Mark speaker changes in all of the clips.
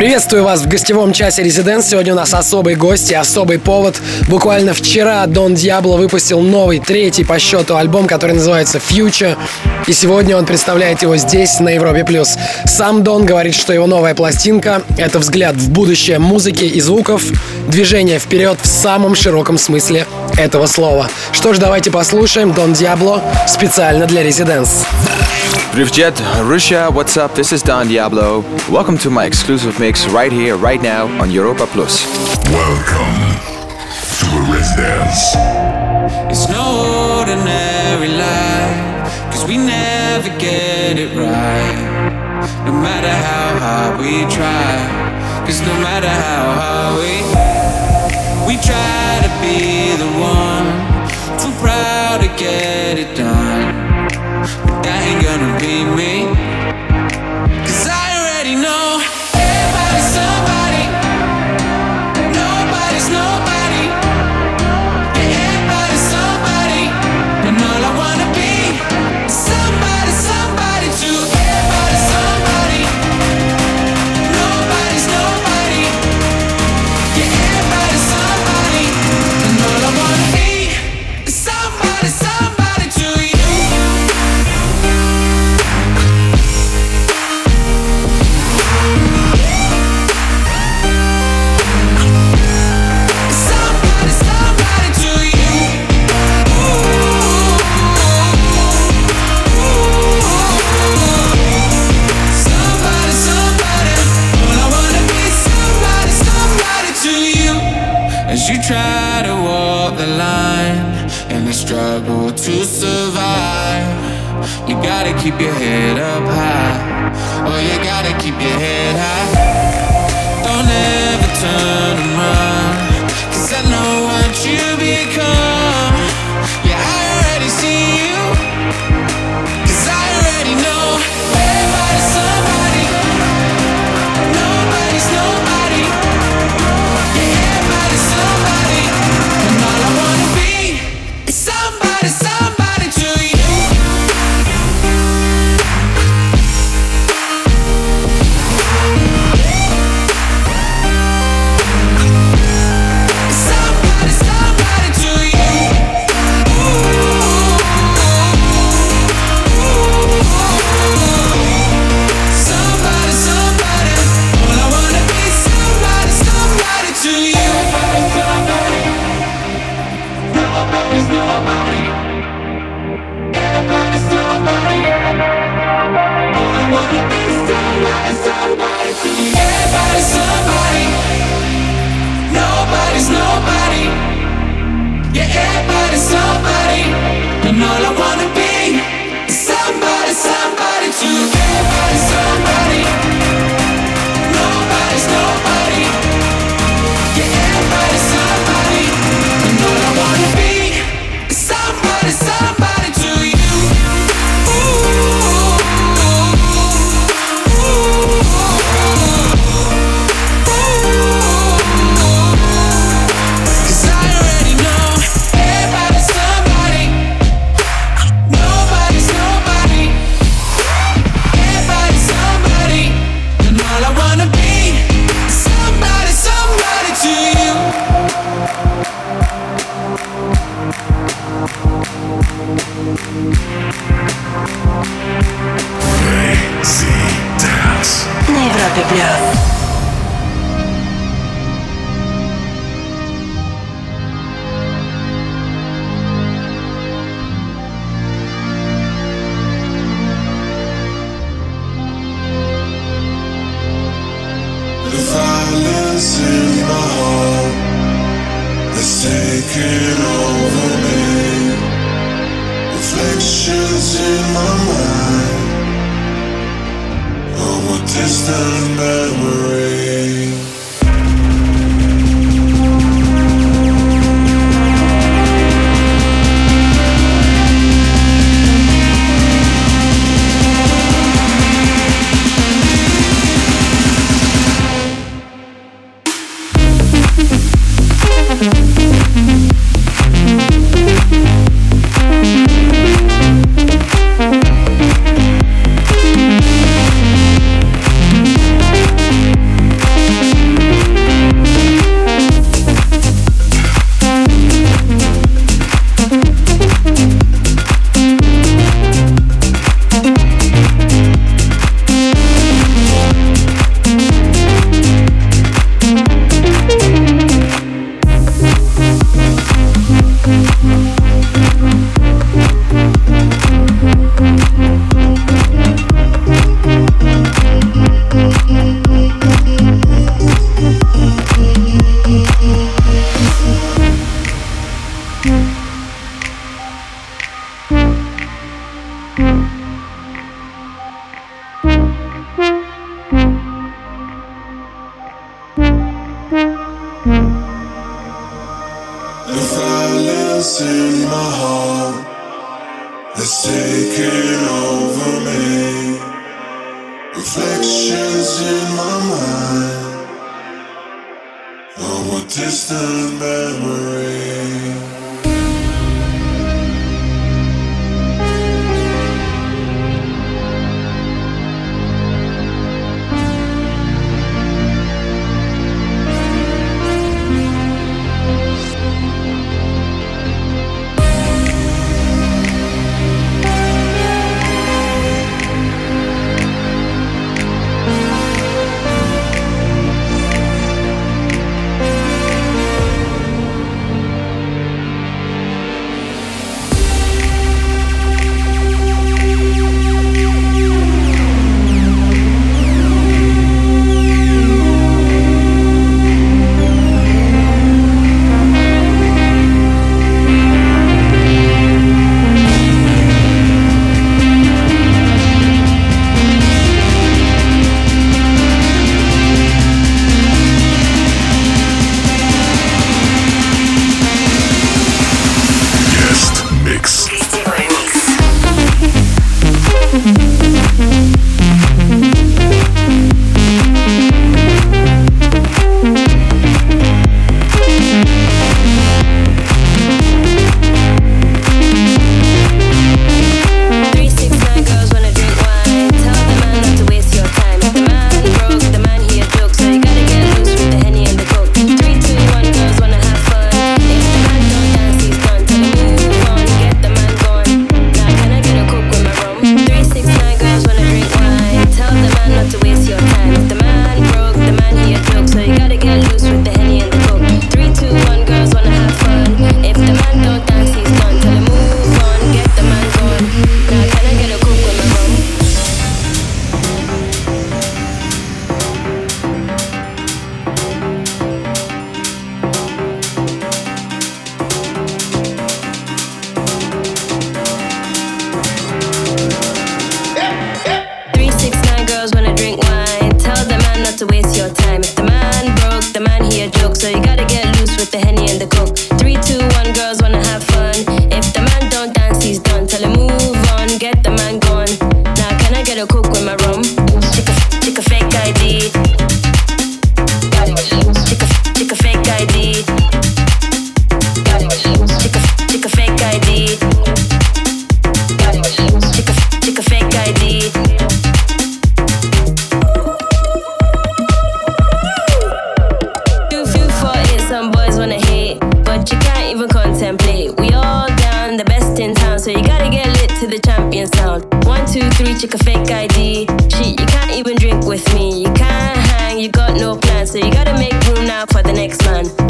Speaker 1: Приветствую вас в гостевом часе Резиденс. Сегодня у нас особый гость и особый повод. Буквально вчера Дон Диабло выпустил новый, третий по счету альбом, который называется Future. И сегодня он представляет его здесь, на Европе+. плюс. Сам Дон говорит, что его новая пластинка — это взгляд в будущее музыки и звуков, движение вперед в самом широком смысле этого слова. Что ж, давайте послушаем Дон Диабло специально для Резиденс.
Speaker 2: Rivjet, Russia, what's up? This is Don Diablo. Welcome to my exclusive mix right here, right now on Europa Plus.
Speaker 3: Welcome to a residence.
Speaker 4: It's no ordinary life, cause we never get it right. No matter how hard we try, cause no matter how hard we we try to be the one, too proud to get The violence in my heart has taken over me. Reflections in my mind
Speaker 3: of
Speaker 5: a distant memory.
Speaker 6: The violence in my heart has taken over me. Reflections in my mind of a distant memory.
Speaker 7: with me. You can't hang, you got no plan, so you gotta make room now for the next man.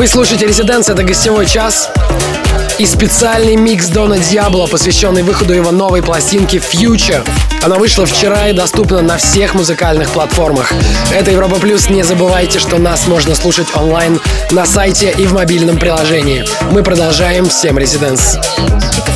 Speaker 1: Вы слушаете «Резиденс», это гостевой час и специальный микс Дона Диабло, посвященный выходу его новой пластинки Future. Она вышла вчера и доступна на всех музыкальных платформах. Это Европа Плюс. Не забывайте, что нас можно слушать онлайн на сайте и в мобильном приложении. Мы продолжаем. Всем «Резиденс».
Speaker 8: for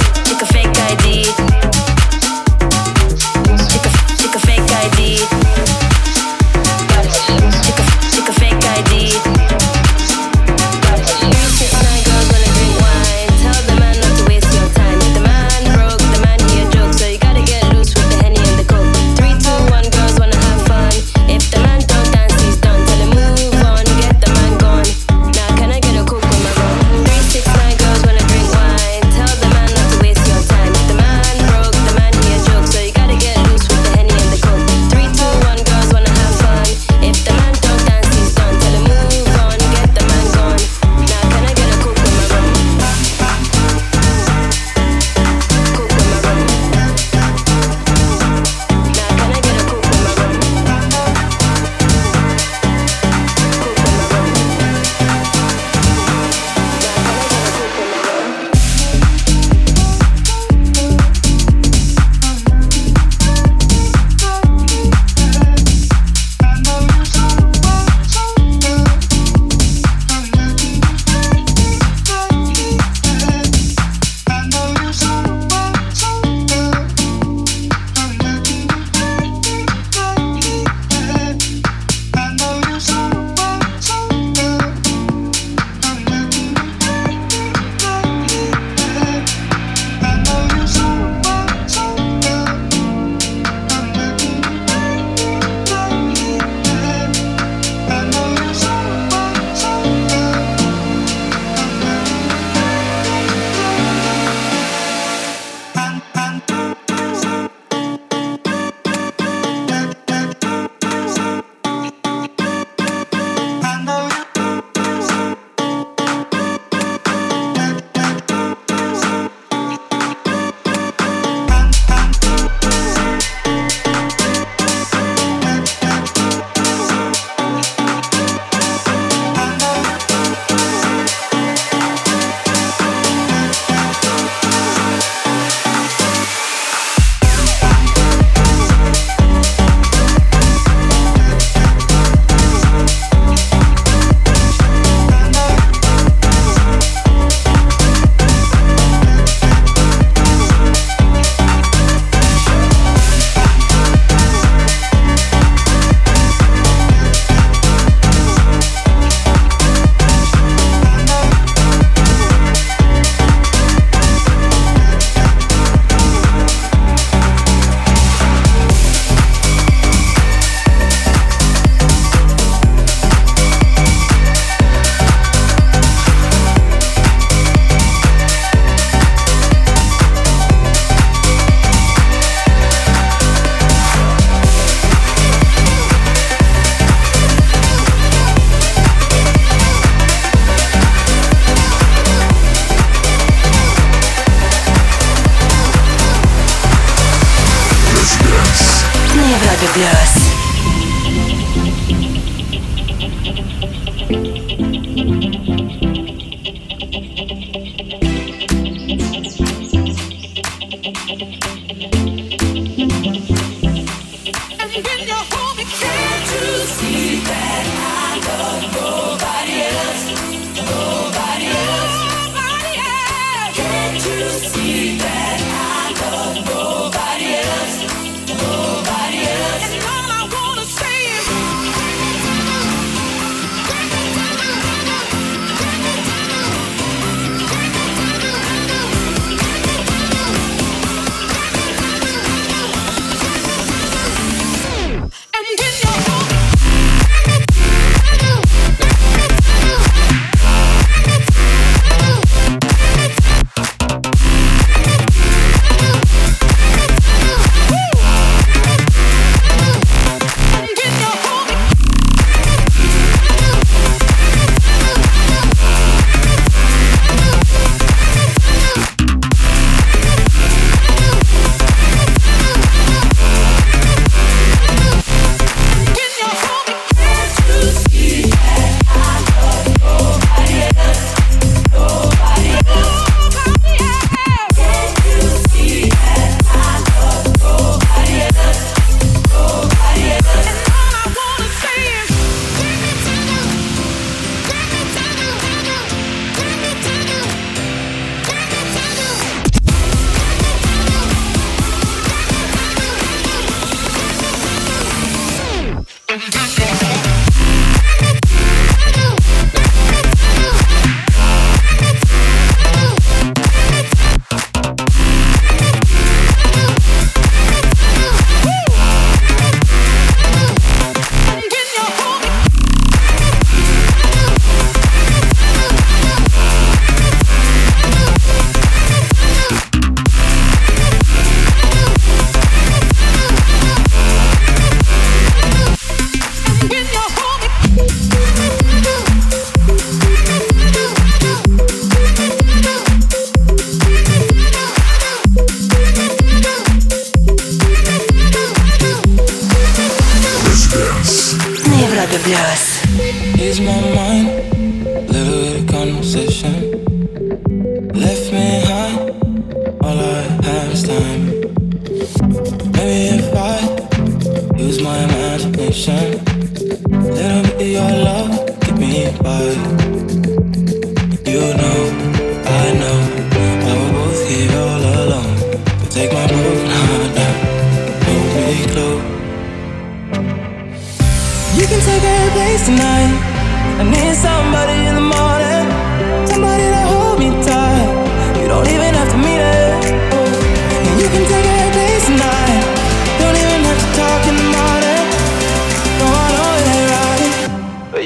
Speaker 8: Thank you.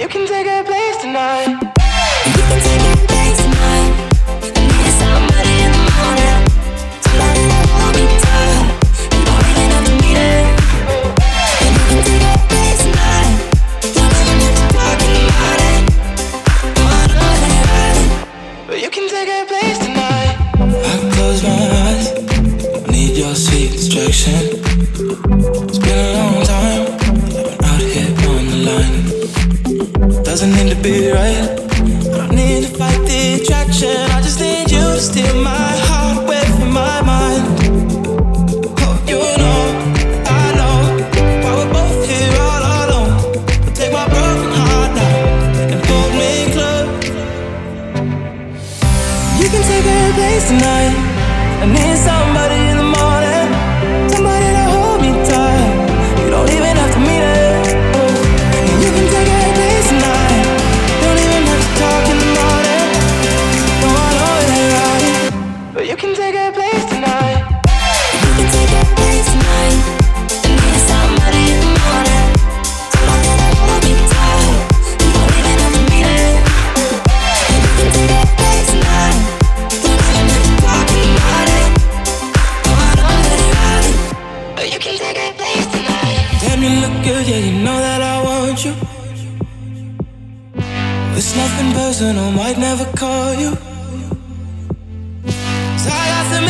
Speaker 8: can take a place tonight.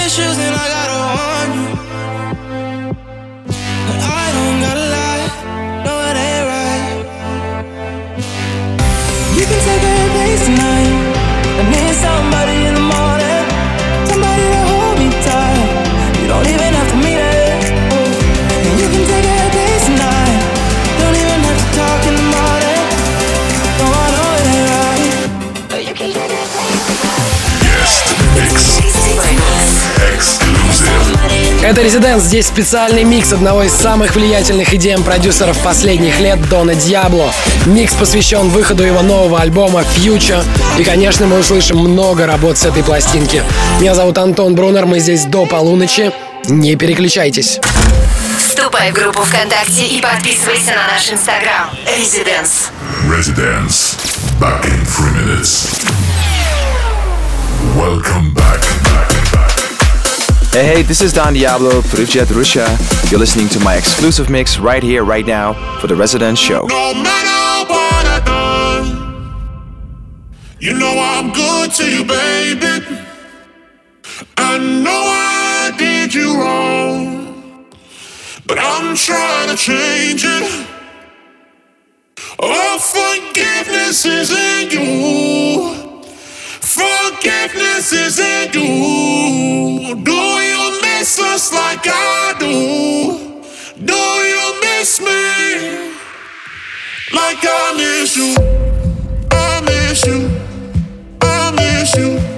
Speaker 8: issues, and I gotta warn you. But I don't gotta lie, no, it ain't right. You can take a place tonight, I need somebody.
Speaker 1: Это «Резиденс». Здесь специальный микс одного из самых влиятельных идеям продюсеров последних лет Дона Диабло. Микс посвящен выходу его нового альбома «Future». И, конечно, мы услышим много работ с этой пластинки. Меня зовут Антон Брунер. Мы здесь до полуночи. Не переключайтесь.
Speaker 5: Вступай в группу ВКонтакте и подписывайся на наш инстаграм. Резиденс.
Speaker 3: Резиденс. Back in three minutes. Welcome
Speaker 2: Hey, hey, this is Don Diablo, Privjet Russia. You're listening to my exclusive mix right here, right now, for the Resident Show.
Speaker 6: No matter what I done, you know I'm good to you, baby. I know I did you wrong, but I'm trying to change it. Oh, forgiveness is in you. Forgiveness is in you. Do just like I do. Do you miss me like I miss you? I miss you. I miss you.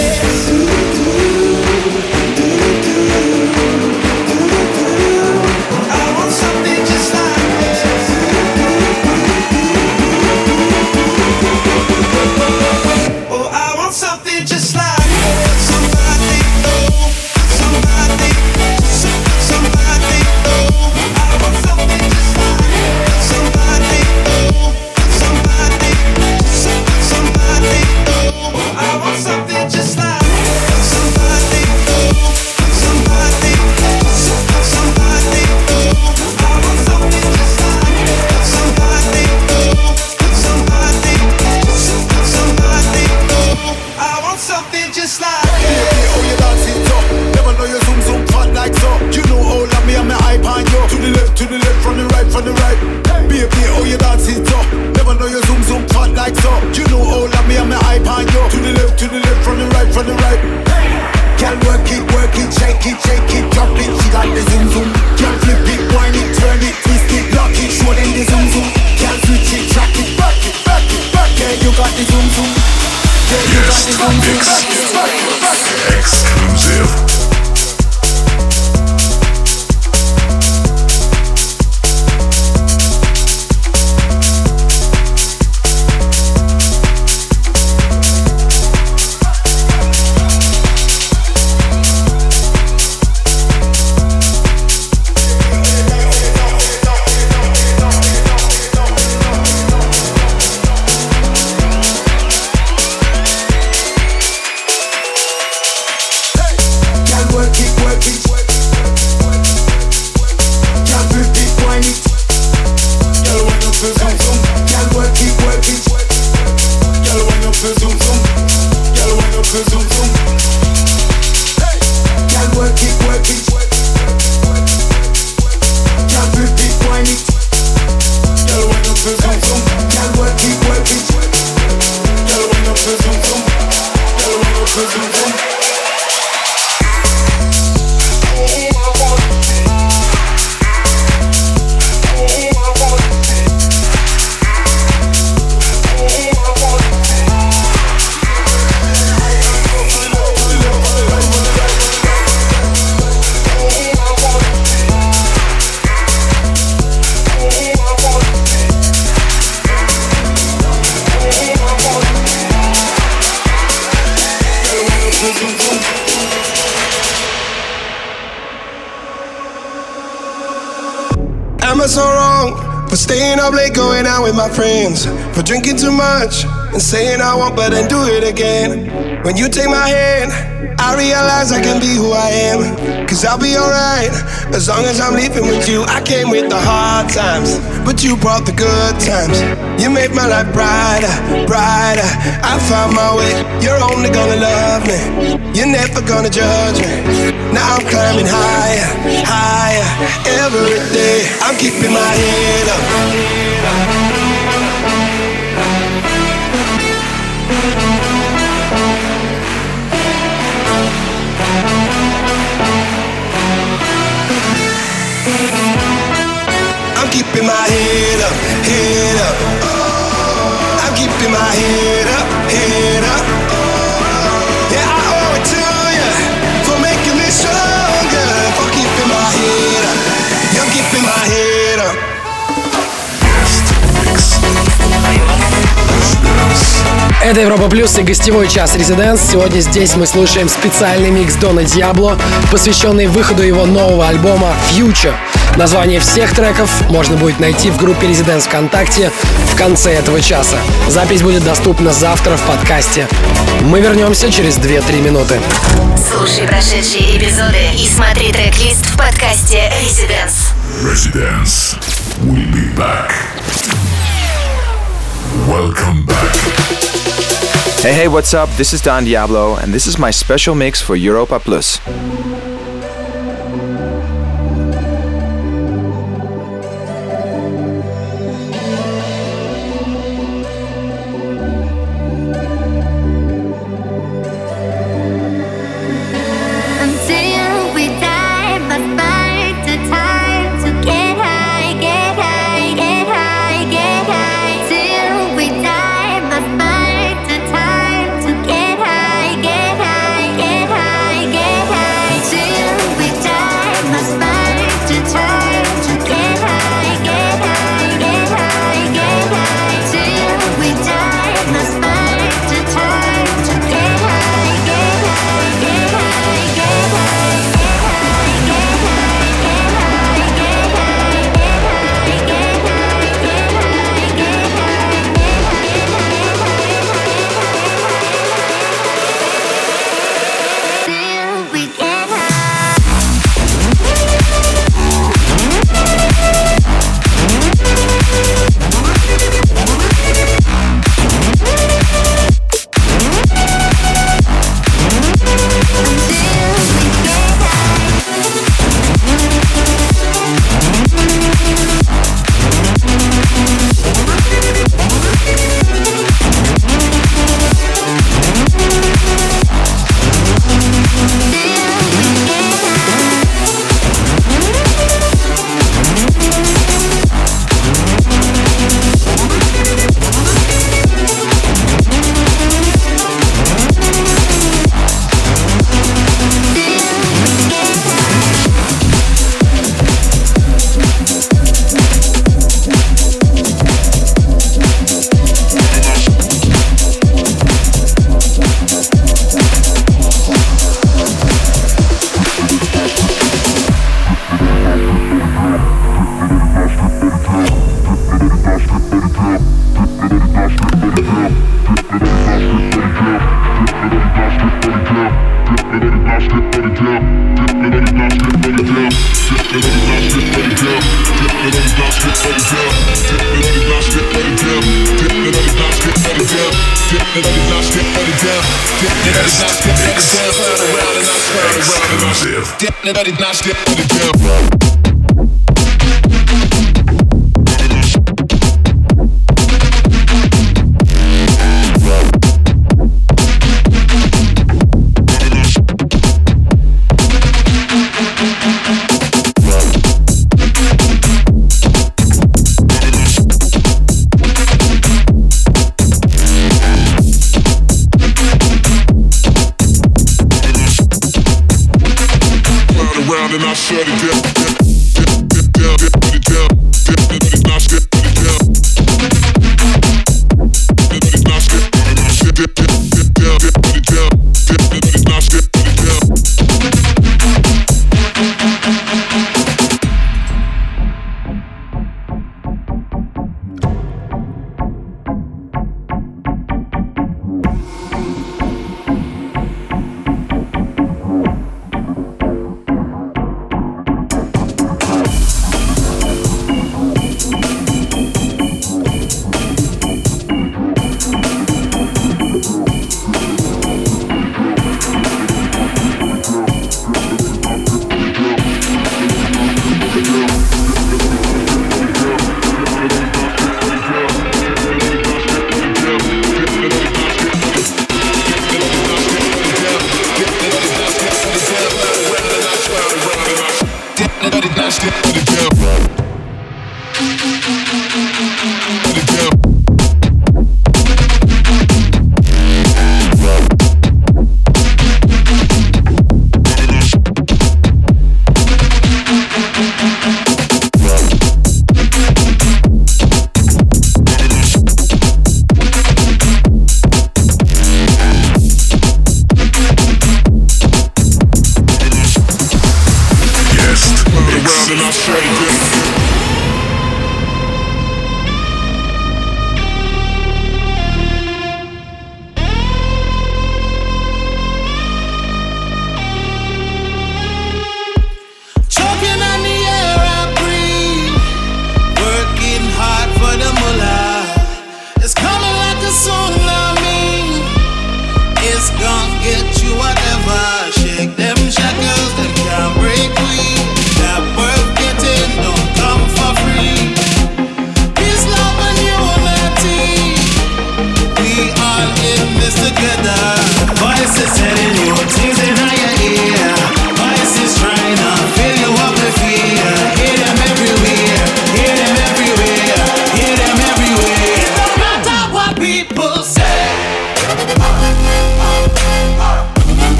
Speaker 9: preço. Staying up late, going out with my friends, for drinking too much and saying I won't, but then do it again? When you take my hand, I realize I can be who I am. Cause I'll be alright as long as I'm leaving with you. I came with the hard times, but you brought the good times. You made my life brighter, brighter. I found my way. You're only gonna love me. You're never gonna judge me. Now I'm climbing higher, higher every day. I'm keeping my head up. Keeping my head up, head up. I'm keeping my head up, head up. Yeah, I owe it to you for making me stronger, for keeping my head up. I'm keeping my head up.
Speaker 1: Это Европа Плюс и гостевой час Резиденс. Сегодня здесь мы слушаем специальный микс Дона Диабло, посвященный выходу его нового альбома Future. Название всех треков можно будет найти в группе Резиденс ВКонтакте в конце этого часа. Запись будет доступна завтра в подкасте. Мы вернемся через 2-3 минуты.
Speaker 5: Слушай прошедшие эпизоды и смотри трек-лист в подкасте Residence.
Speaker 3: Residence. We'll be back. Welcome back.
Speaker 2: Hey, hey, what's up? This is Don Diablo, and this is my special mix for Europa Plus.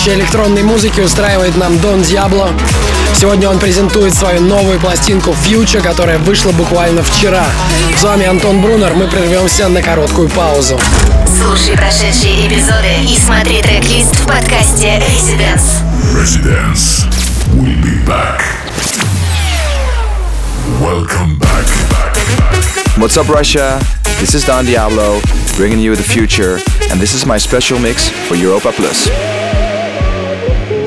Speaker 1: детище электронной музыки устраивает нам Дон Диабло. Сегодня он презентует свою новую пластинку Future, которая вышла буквально вчера. С вами Антон Брунер, мы прервемся на короткую паузу.
Speaker 5: Слушай прошедшие эпизоды и смотри трек-лист в подкасте Residence.
Speaker 3: Residence. We'll be back. Welcome back.
Speaker 2: What's up, Russia? This is Don Diablo, bringing you the future, and this is my special mix for Europa Plus.
Speaker 10: Thank you.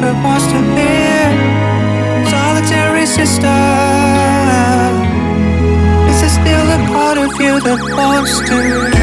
Speaker 10: That wants to live? Solitary sister. Is there still a part of you that wants to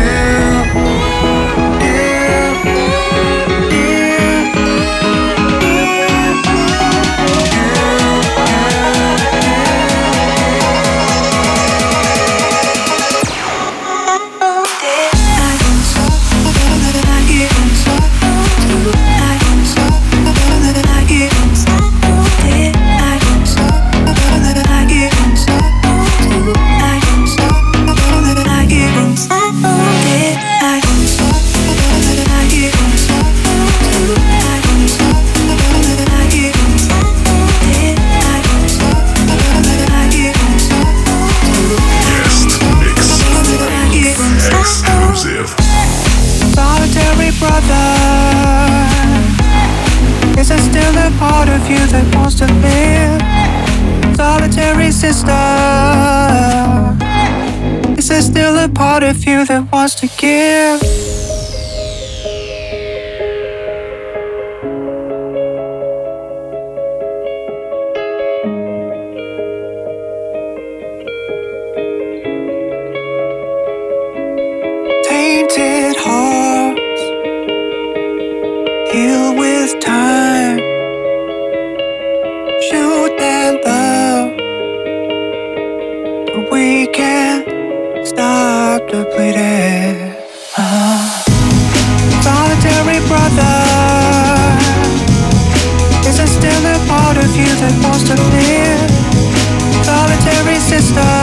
Speaker 10: Ah. Solitary brother, is there still a part of you that wants to live? Solitary sister.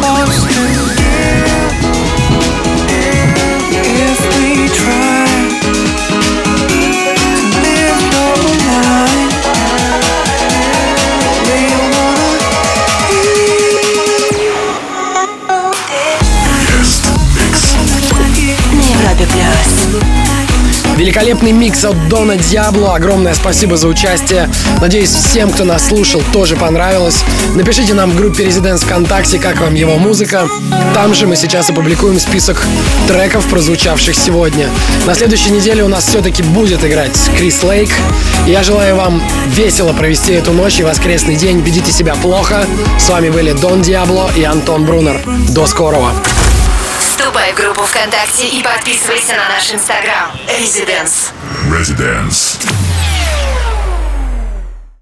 Speaker 10: You
Speaker 1: Великолепный микс от Дона Диабло. Огромное спасибо за участие. Надеюсь, всем, кто нас слушал, тоже понравилось. Напишите нам в группе Резиденс ВКонтакте, как вам его музыка. Там же мы сейчас опубликуем список треков, прозвучавших сегодня. На следующей неделе у нас все-таки будет играть Крис Лейк. Я желаю вам весело провести эту ночь и воскресный день. Ведите себя плохо. С вами были Дон Диабло и Антон Брунер. До скорого.
Speaker 5: В группу ВКонтакте и подписывайся на наш инстаграм. Резиденс.
Speaker 3: Residence.